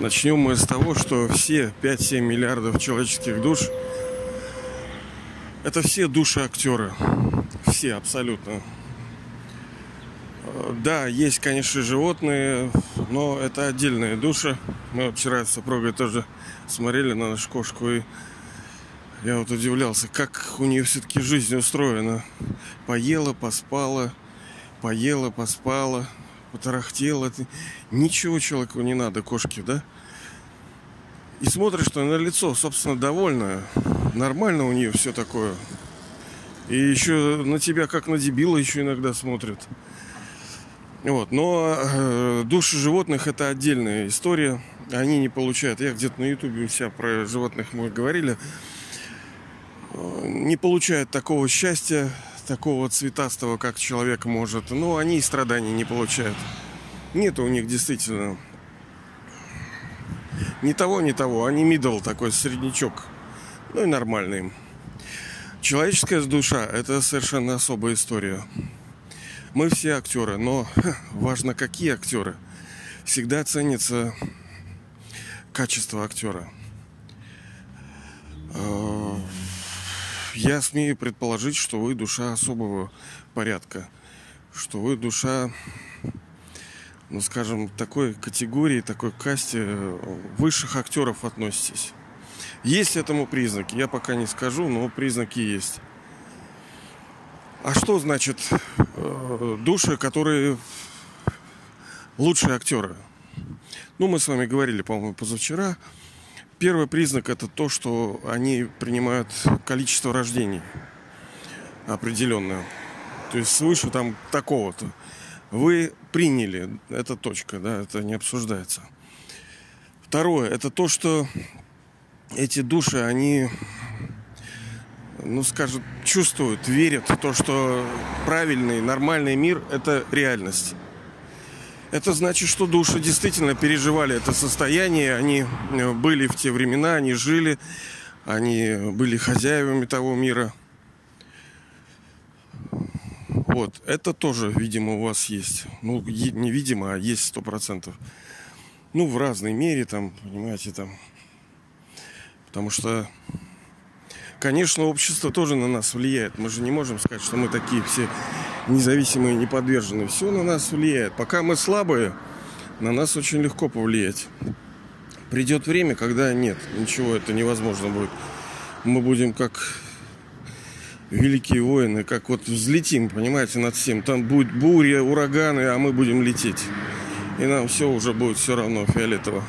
Начнем мы с того, что все 5-7 миллиардов человеческих душ это все души актеры. Все абсолютно. Да, есть, конечно, животные, но это отдельные души. Мы вчера с супругой тоже смотрели на нашу кошку и я вот удивлялся, как у нее все-таки жизнь устроена. Поела, поспала, поела, поспала, потарахтела. Ничего человеку не надо, кошке, да? И смотришь, что на лицо, собственно, довольная. Нормально у нее все такое. И еще на тебя, как на дебила, еще иногда смотрят. Вот. Но э, души животных это отдельная история. Они не получают. Я где-то на ютубе у себя про животных мы говорили. Э, не получают такого счастья, такого цветастого, как человек может. Но они и страданий не получают. Нет у них действительно ни того, ни того. Они мидл такой, среднячок. Ну и нормальный. Человеческая душа – это совершенно особая история. Мы все актеры, но важно, какие актеры. Всегда ценится качество актера. Я смею предположить, что вы душа особого порядка, что вы душа ну, скажем, такой категории, такой касте э, высших актеров относитесь. Есть этому признаки, я пока не скажу, но признаки есть. А что значит э, души, которые лучшие актеры? Ну, мы с вами говорили, по-моему, позавчера. Первый признак это то, что они принимают количество рождений определенное. То есть свыше там такого-то вы приняли. Это точка, да, это не обсуждается. Второе, это то, что эти души, они, ну, скажем, чувствуют, верят в то, что правильный, нормальный мир – это реальность. Это значит, что души действительно переживали это состояние, они были в те времена, они жили, они были хозяевами того мира – вот, это тоже, видимо, у вас есть. Ну, не видимо, а есть сто процентов. Ну, в разной мере, там, понимаете, там. Потому что, конечно, общество тоже на нас влияет. Мы же не можем сказать, что мы такие все независимые, не подвержены. Все на нас влияет. Пока мы слабые, на нас очень легко повлиять. Придет время, когда нет, ничего это невозможно будет. Мы будем как великие воины, как вот взлетим, понимаете, над всем. Там будет буря, ураганы, а мы будем лететь. И нам все уже будет все равно фиолетово.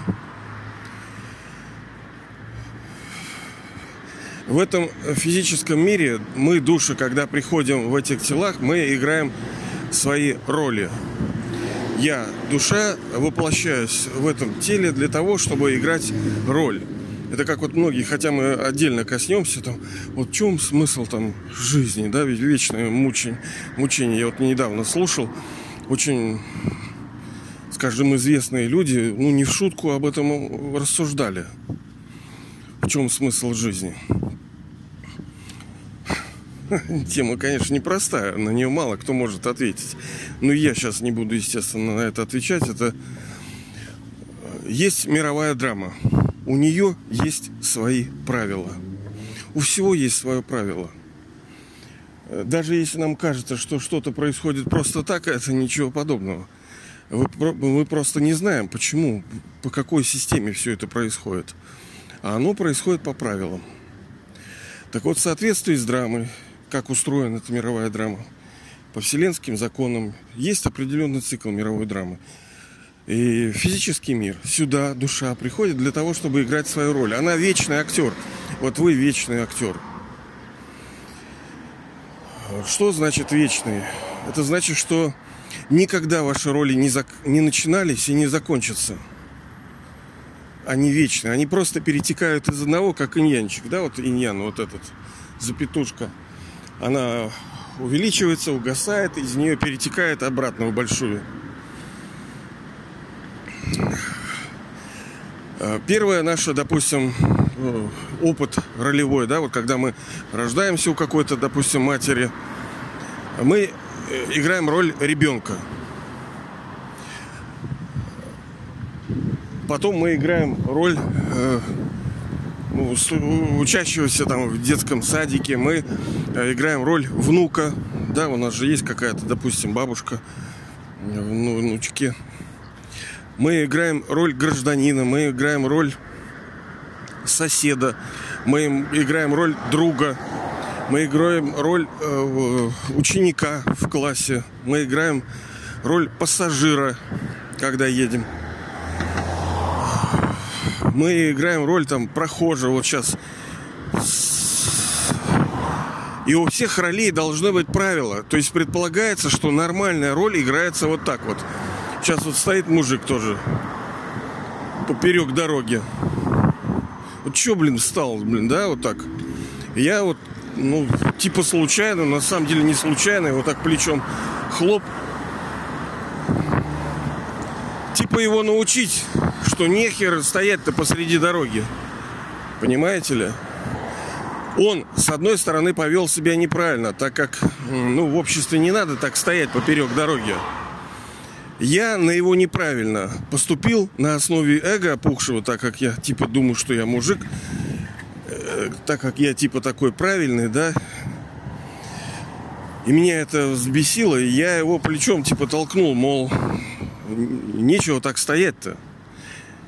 В этом физическом мире мы, души, когда приходим в этих телах, мы играем свои роли. Я, душа, воплощаюсь в этом теле для того, чтобы играть роль. Это как вот многие, хотя мы отдельно коснемся, там, вот в чем смысл там жизни, да, ведь вечное мучение, мучение. Я вот недавно слушал, очень, скажем, известные люди, ну, не в шутку об этом рассуждали. В чем смысл жизни? Тема, конечно, непростая, на нее мало кто может ответить. Но я сейчас не буду, естественно, на это отвечать. Это есть мировая драма у нее есть свои правила. У всего есть свое правило. Даже если нам кажется, что что-то происходит просто так, это ничего подобного. Мы просто не знаем, почему, по какой системе все это происходит. А оно происходит по правилам. Так вот, в соответствии с драмой, как устроена эта мировая драма, по вселенским законам, есть определенный цикл мировой драмы. И физический мир. Сюда душа приходит для того, чтобы играть свою роль. Она вечный актер. Вот вы вечный актер. Что значит вечный? Это значит, что никогда ваши роли не, зак... не начинались и не закончатся. Они вечные. Они просто перетекают из одного, как иньянчик. Да, вот иньян, вот этот, запятушка. Она увеличивается, угасает, из нее перетекает обратно в большую. Э, первое наше, допустим, э, опыт ролевой, да, вот когда мы рождаемся у какой-то, допустим, матери, мы э, играем роль ребенка. Потом мы играем роль э, учащегося там в детском садике. Мы э, играем роль внука. Да, у нас же есть какая-то, допустим, бабушка, ну, внучки. Мы играем роль гражданина, мы играем роль соседа, мы играем роль друга, мы играем роль э, ученика в классе, мы играем роль пассажира, когда едем. Мы играем роль там прохожего вот сейчас. И у всех ролей должны быть правила. То есть предполагается, что нормальная роль играется вот так вот. Сейчас вот стоит мужик тоже поперек дороги. Вот что, блин, встал, блин, да, вот так. Я вот, ну, типа случайно, на самом деле не случайно, вот так плечом хлоп. Типа его научить, что нехер стоять-то посреди дороги. Понимаете ли? Он, с одной стороны, повел себя неправильно, так как, ну, в обществе не надо так стоять поперек дороги. Я на его неправильно поступил на основе эго опухшего, так как я типа думаю, что я мужик, э, так как я типа такой правильный, да. И меня это взбесило, и я его плечом типа толкнул, мол, нечего так стоять-то.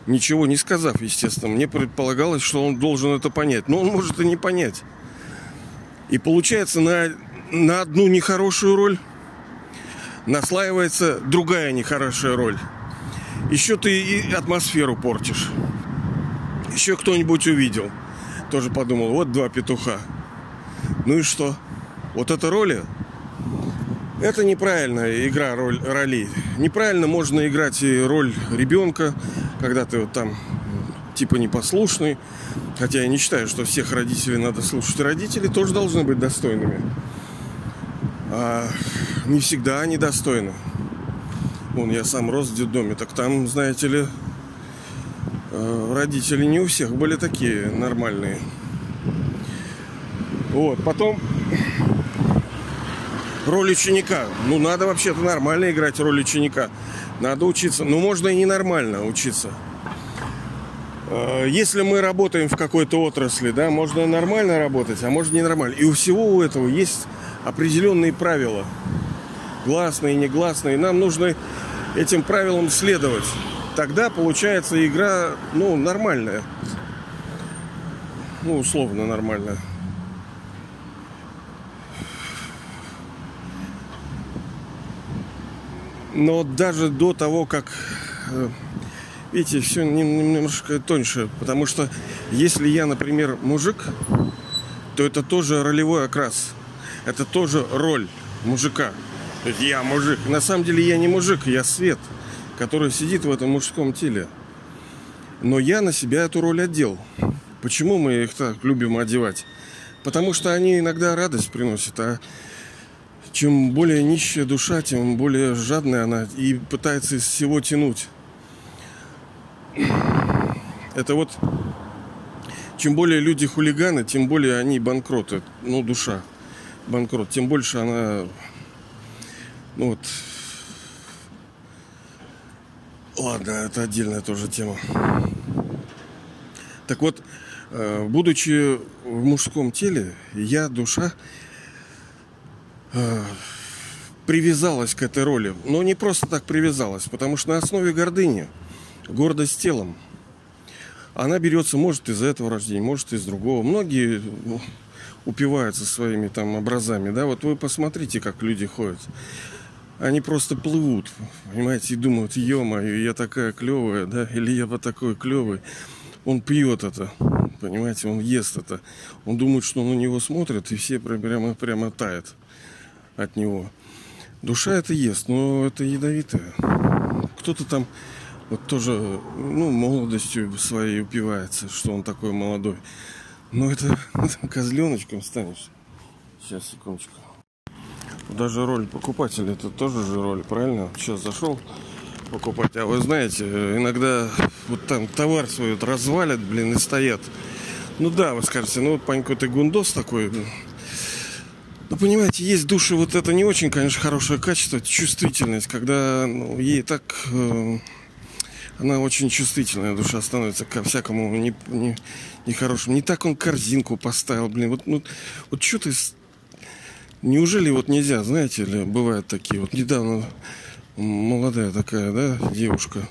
Ничего не сказав, естественно. Мне предполагалось, что он должен это понять. Но он может и не понять. И получается, на, на одну нехорошую роль наслаивается другая нехорошая роль. Еще ты и атмосферу портишь. Еще кто-нибудь увидел. Тоже подумал, вот два петуха. Ну и что? Вот это роли? Это неправильная игра роль, ролей. Неправильно можно играть и роль ребенка, когда ты вот там типа непослушный. Хотя я не считаю, что всех родителей надо слушать. Родители тоже должны быть достойными а не всегда они достойны. Вон, я сам рос в детдоме, так там, знаете ли, э, родители не у всех были такие нормальные. Вот, потом роль ученика. Ну, надо вообще-то нормально играть роль ученика. Надо учиться. Ну, можно и ненормально учиться. Э, если мы работаем в какой-то отрасли, да, можно нормально работать, а можно ненормально. И у всего у этого есть определенные правила. Гласные, негласные. Нам нужно этим правилам следовать. Тогда получается игра, ну, нормальная. Ну, условно нормальная. Но даже до того, как э, видите, все немножко тоньше. Потому что если я, например, мужик, то это тоже ролевой окрас это тоже роль мужика. То есть я мужик. На самом деле я не мужик, я свет, который сидит в этом мужском теле. Но я на себя эту роль одел. Почему мы их так любим одевать? Потому что они иногда радость приносят, а чем более нищая душа, тем более жадная она и пытается из всего тянуть. Это вот чем более люди хулиганы, тем более они банкроты, ну, душа банкрот, тем больше она, ну вот, ладно, это отдельная тоже тема. Так вот, э, будучи в мужском теле, я, душа, привязалась к этой роли. Но не просто так привязалась, потому что на основе гордыни, гордость телом, она берется, может, из этого рождения, может, из другого. Многие ну, упиваются своими там образами, да, вот вы посмотрите, как люди ходят. Они просто плывут, понимаете, и думают, ё-моё, я такая клевая, да, или я вот такой клевый. Он пьет это, понимаете, он ест это. Он думает, что на него смотрят, и все прямо, прямо тает от него. Душа это ест, но это ядовитое. Кто-то там вот тоже, ну, молодостью своей упивается, что он такой молодой. Ну это козленочком станешь. Сейчас, секундочку. Даже роль покупателя, это тоже же роль, правильно? Сейчас зашел покупать. А вы знаете, иногда вот там товар свой вот развалят, блин, и стоят. Ну да, вы скажете, ну вот Панько, ты гундос такой. Ну, понимаете, есть души, вот это не очень, конечно, хорошее качество, чувствительность, когда ну, ей так э, она очень чувствительная душа становится ко всякому не, не, нехорошему. Не так он корзинку поставил, блин. Вот, ну, вот что ты... Неужели вот нельзя, знаете ли, бывают такие. Вот недавно молодая такая, да, девушка.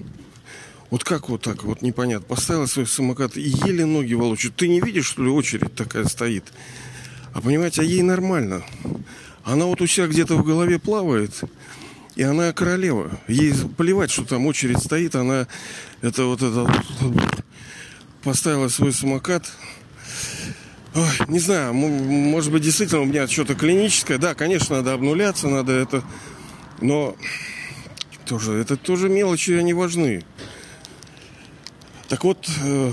Вот как вот так, вот непонятно. Поставила свой самокат и еле ноги волочит. Ты не видишь, что ли, очередь такая стоит? А понимаете, а ей нормально. Она вот у себя где-то в голове плавает. И она королева. Ей плевать, что там очередь стоит. Она это вот это поставила свой самокат. Ой, не знаю, может быть, действительно у меня что-то клиническое. Да, конечно, надо обнуляться, надо это. Но тоже, это тоже мелочи, они важны. Так вот, э,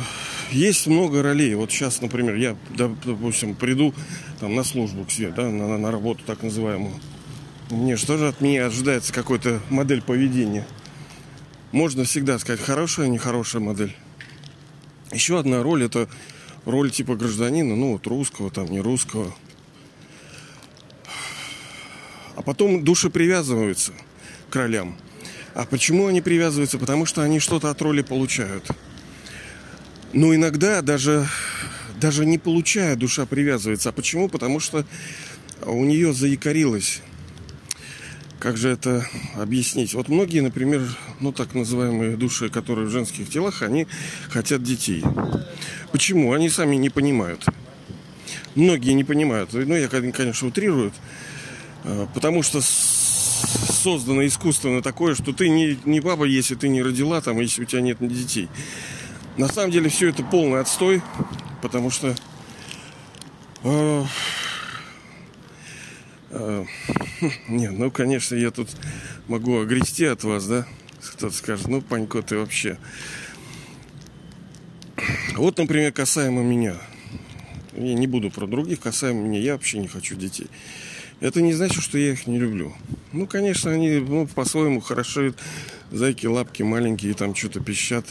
есть много ролей. Вот сейчас, например, я, допустим, приду там на службу к себе, да, на, на работу так называемую. Мне что же от меня ожидается какой-то модель поведения? Можно всегда сказать, хорошая, нехорошая модель. Еще одна роль это роль типа гражданина, ну вот русского, там не русского. А потом души привязываются к ролям. А почему они привязываются? Потому что они что-то от роли получают. Но иногда даже, даже не получая, душа привязывается. А почему? Потому что у нее заикарилось как же это объяснить? Вот многие, например, ну так называемые души, которые в женских телах, они хотят детей. Почему? Они сами не понимают. Многие не понимают. Ну, я, конечно, утрирую. А, потому что создано искусственно такое, что ты не, не баба, если ты не родила, там, если у тебя нет детей. На самом деле все это полный отстой, потому что э, э, Не, ну, конечно, я тут могу огрести от вас, да? Кто-то скажет, ну, Панько, ты вообще... Вот, например, касаемо меня. Я не буду про других, касаемо меня. Я вообще не хочу детей. Это не значит, что я их не люблю. Ну, конечно, они ну, по-своему хороши. Зайки, лапки маленькие, там что-то пищат.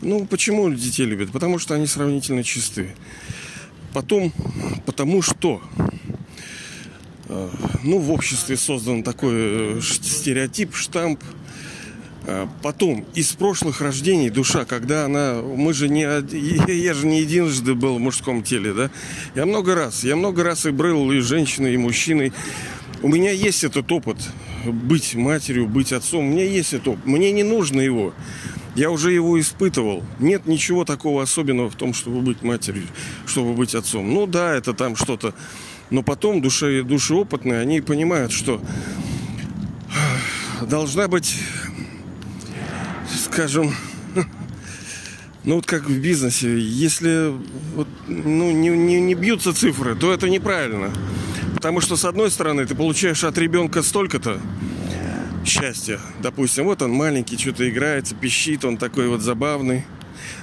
Ну, почему детей любят? Потому что они сравнительно чистые. Потом, потому что Э, ну, в обществе создан такой э, стереотип, штамп. Э, потом, из прошлых рождений душа, когда она... Мы же не... Я же не единожды был в мужском теле, да? Я много раз. Я много раз и брыл и женщиной, и мужчиной. У меня есть этот опыт. Быть матерью, быть отцом. У меня есть этот опыт. Мне не нужно его. Я уже его испытывал. Нет ничего такого особенного в том, чтобы быть матерью, чтобы быть отцом. Ну да, это там что-то но потом души, души опытные, они понимают, что должна быть, скажем, ну вот как в бизнесе, если вот, ну, не, не, не бьются цифры, то это неправильно. Потому что, с одной стороны, ты получаешь от ребенка столько-то счастья. Допустим, вот он маленький, что-то играется, пищит, он такой вот забавный.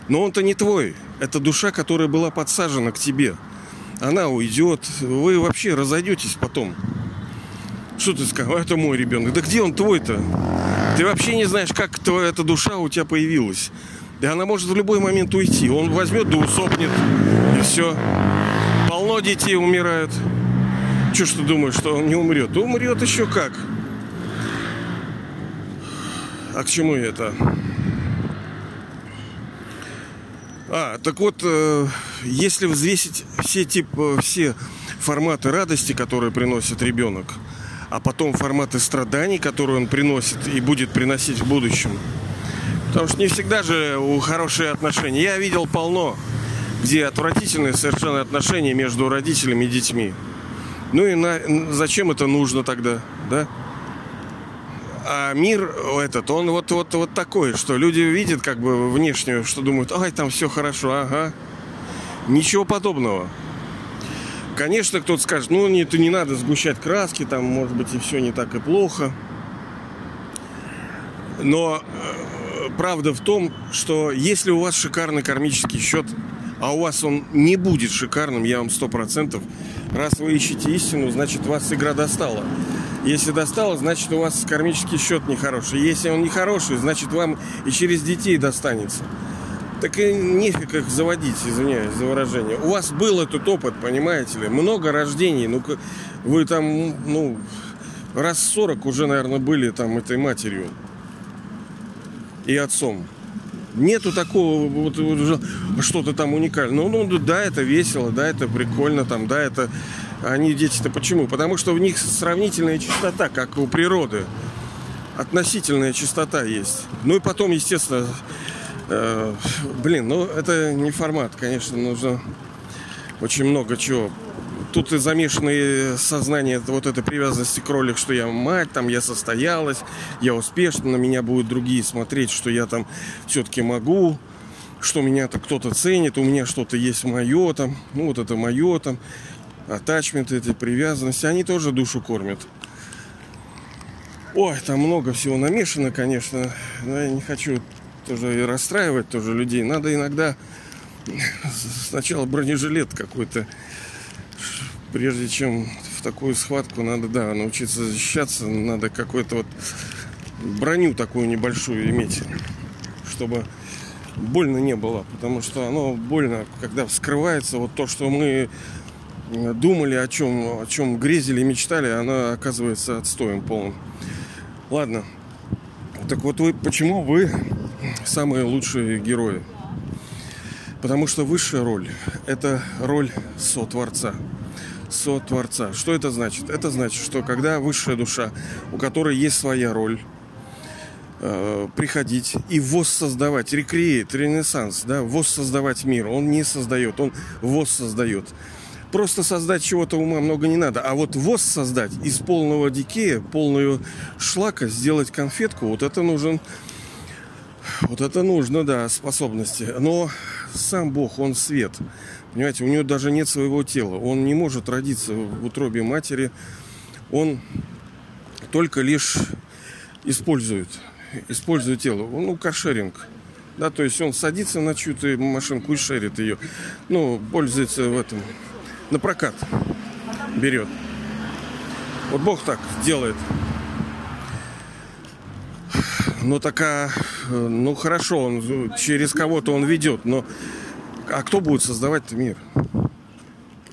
Но он-то не твой. Это душа, которая была подсажена к тебе она уйдет, вы вообще разойдетесь потом. Что ты сказал? Это мой ребенок. Да где он твой-то? Ты вообще не знаешь, как твоя эта душа у тебя появилась. И она может в любой момент уйти. Он возьмет да усопнет. И все. Полно детей умирают. Че ж ты думаешь, что он не умрет? Да умрет еще как. А к чему это? А, так вот, э, если взвесить все типы, все форматы радости, которые приносит ребенок, а потом форматы страданий, которые он приносит и будет приносить в будущем. Потому что не всегда же у хорошие отношения. Я видел полно, где отвратительные совершенно отношения между родителями и детьми. Ну и на, зачем это нужно тогда, да? А мир этот, он вот, вот, вот такой, что люди видят как бы внешнюю, что думают, ай, там все хорошо, ага. Ничего подобного. Конечно, кто-то скажет, ну, не, не надо сгущать краски, там, может быть, и все не так и плохо. Но э, правда в том, что если у вас шикарный кармический счет, а у вас он не будет шикарным, я вам сто процентов, раз вы ищете истину, значит, вас игра достала. Если достало, значит у вас кармический счет нехороший. Если он нехороший, значит вам и через детей достанется. Так и нефиг их заводить, извиняюсь за выражение. У вас был этот опыт, понимаете ли? Много рождений. Ну, вы там, ну, раз 40 уже, наверное, были там этой матерью и отцом. Нету такого вот, вот что-то там уникальное. Ну, ну, да, это весело, да, это прикольно, там, да, это... Они дети-то почему? Потому что в них сравнительная чистота, как у природы. Относительная чистота есть. Ну и потом, естественно, э, блин, ну это не формат, конечно, нужно очень много чего тут и замешаны сознание вот этой привязанности к роли, что я мать, там я состоялась, я успешна, на меня будут другие смотреть, что я там все-таки могу, что меня-то кто-то ценит, у меня что-то есть мое там, ну вот это мое там, атачменты, эти привязанности, они тоже душу кормят. Ой, там много всего намешано, конечно, но я не хочу тоже и расстраивать тоже людей. Надо иногда сначала бронежилет какой-то прежде чем в такую схватку надо, да, научиться защищаться, надо какую-то вот броню такую небольшую иметь, чтобы больно не было, потому что оно больно, когда вскрывается вот то, что мы думали о чем, о чем грезили, мечтали, оно оказывается отстоем полным. Ладно. Так вот вы, почему вы самые лучшие герои? Потому что высшая роль – это роль сотворца сотворца. Что это значит? Это значит, что когда высшая душа, у которой есть своя роль, э, приходить и воссоздавать, рекреет, ренессанс, да, воссоздавать мир. Он не создает, он воссоздает. Просто создать чего-то ума много не надо. А вот воссоздать из полного дикея, полную шлака, сделать конфетку, вот это нужен вот это нужно, да, способности. Но сам Бог, Он свет. Понимаете, у него даже нет своего тела. Он не может родиться в утробе матери. Он только лишь использует, использует тело. Ну, каршеринг. Да, то есть он садится на чью-то машинку и шерит ее. Ну, пользуется в этом. На прокат берет. Вот Бог так делает. Ну, такая, ну хорошо, он через кого-то он ведет, но а кто будет создавать мир?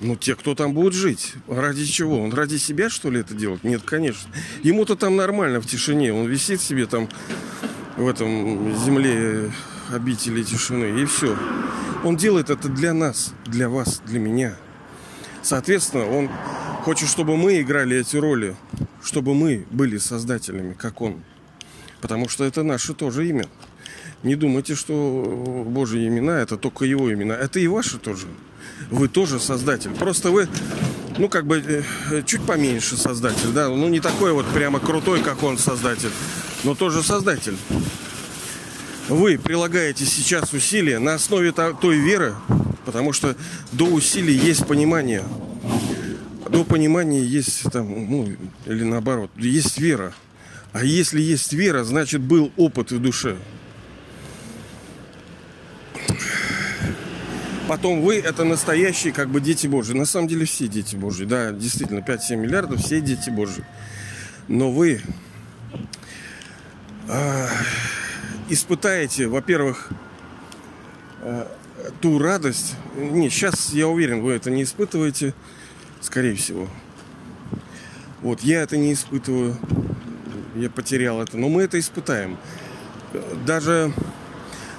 Ну, те, кто там будет жить. Ради чего? Он ради себя, что ли, это делает? Нет, конечно. Ему-то там нормально в тишине. Он висит себе там в этом земле обители тишины. И все. Он делает это для нас, для вас, для меня. Соответственно, он хочет, чтобы мы играли эти роли, чтобы мы были создателями, как он. Потому что это наше тоже имя. Не думайте, что Божьи имена это только его имена. Это и ваши тоже. Вы тоже создатель. Просто вы, ну, как бы, э, чуть поменьше создатель, да. Ну, не такой вот прямо крутой, как он создатель, но тоже создатель. Вы прилагаете сейчас усилия на основе той веры, потому что до усилий есть понимание. До понимания есть там, ну, или наоборот, есть вера. А если есть вера, значит был опыт в душе. Потом вы это настоящие как бы дети Божьи. На самом деле все дети Божьи. Да, действительно, 5-7 миллиардов, все дети Божьи. Но вы э, испытаете, во-первых, э, ту радость. Не, сейчас я уверен, вы это не испытываете, скорее всего. Вот, я это не испытываю. Я потерял это. Но мы это испытаем. Даже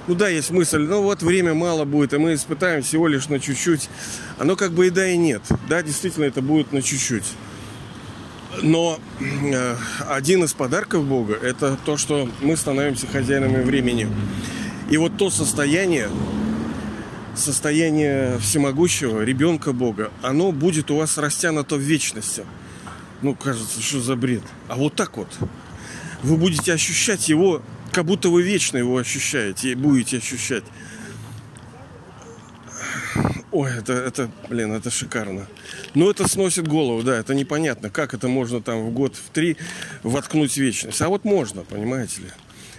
ну да, есть мысль, ну вот время мало будет, и мы испытаем всего лишь на чуть-чуть. Оно как бы и да, и нет. Да, действительно, это будет на чуть-чуть. Но э, один из подарков Бога – это то, что мы становимся хозяинами времени. И вот то состояние, состояние всемогущего, ребенка Бога, оно будет у вас растянуто в вечности. Ну, кажется, что за бред. А вот так вот. Вы будете ощущать его как будто вы вечно его ощущаете и будете ощущать. Ой, это, это, блин, это шикарно. Но это сносит голову, да, это непонятно, как это можно там в год, в три воткнуть вечность. А вот можно, понимаете ли.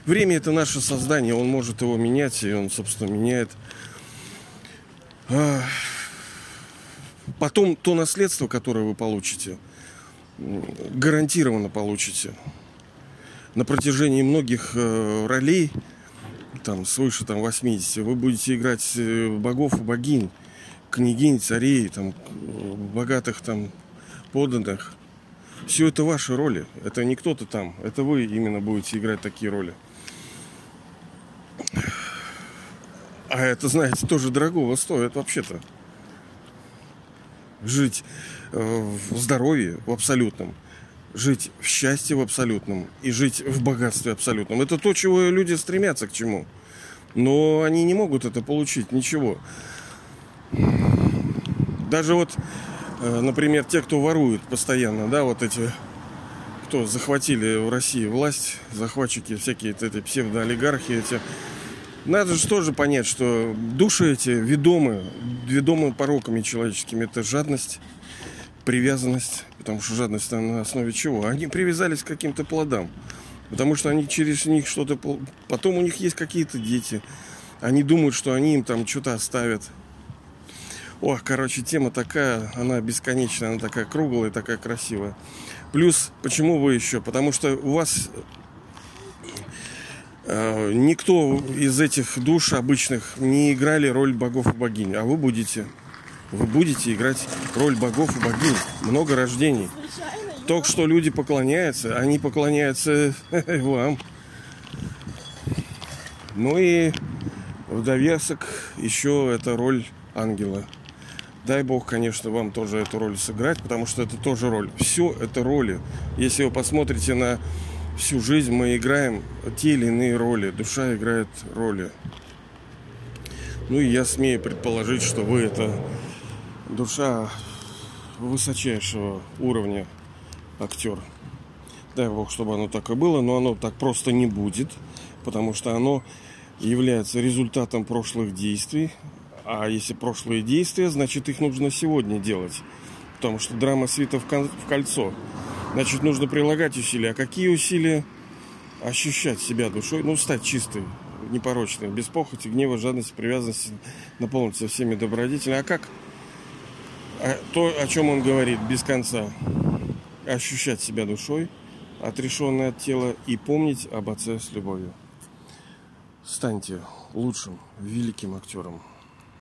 Время это наше создание, он может его менять, и он, собственно, меняет. Потом то наследство, которое вы получите, гарантированно получите на протяжении многих э, ролей, там свыше там 80, вы будете играть э, богов и богинь, княгинь, царей, там, богатых там подданных. Все это ваши роли. Это не кто-то там. Это вы именно будете играть такие роли. А это, знаете, тоже дорогого стоит вообще-то. Жить э, в здоровье в абсолютном, жить в счастье в абсолютном и жить в богатстве абсолютном. Это то, чего люди стремятся к чему. Но они не могут это получить, ничего. Даже вот, э, например, те, кто ворует постоянно, да, вот эти, кто захватили в России власть, захватчики, всякие эти псевдоолигархи, эти, надо же тоже понять, что души эти ведомы, ведомы пороками человеческими. Это жадность, привязанность. Потому что жадность на основе чего? Они привязались к каким-то плодам. Потому что они через них что-то... Потом у них есть какие-то дети. Они думают, что они им там что-то оставят. Ох, короче, тема такая, она бесконечная, она такая круглая, такая красивая. Плюс, почему вы еще? Потому что у вас никто из этих душ обычных не играли роль богов и богинь, а вы будете. Вы будете играть роль богов и богинь. Много рождений. Только что люди поклоняются, они поклоняются вам. Ну и в довесок еще это роль ангела. Дай бог, конечно, вам тоже эту роль сыграть, потому что это тоже роль. Все это роли. Если вы посмотрите на всю жизнь, мы играем те или иные роли. Душа играет роли. Ну и я смею предположить, что вы это душа высочайшего уровня актер. Дай бог, чтобы оно так и было, но оно так просто не будет, потому что оно является результатом прошлых действий, а если прошлые действия, значит их нужно сегодня делать. Потому что драма свита в, кольцо. Значит, нужно прилагать усилия. А какие усилия? Ощущать себя душой, ну, стать чистой, непорочной, без похоти, гнева, жадности, привязанности, наполниться всеми добродетелями. А как? А то, о чем он говорит без конца. Ощущать себя душой, отрешенной от тела, и помнить об отце с любовью. Станьте лучшим, великим актером.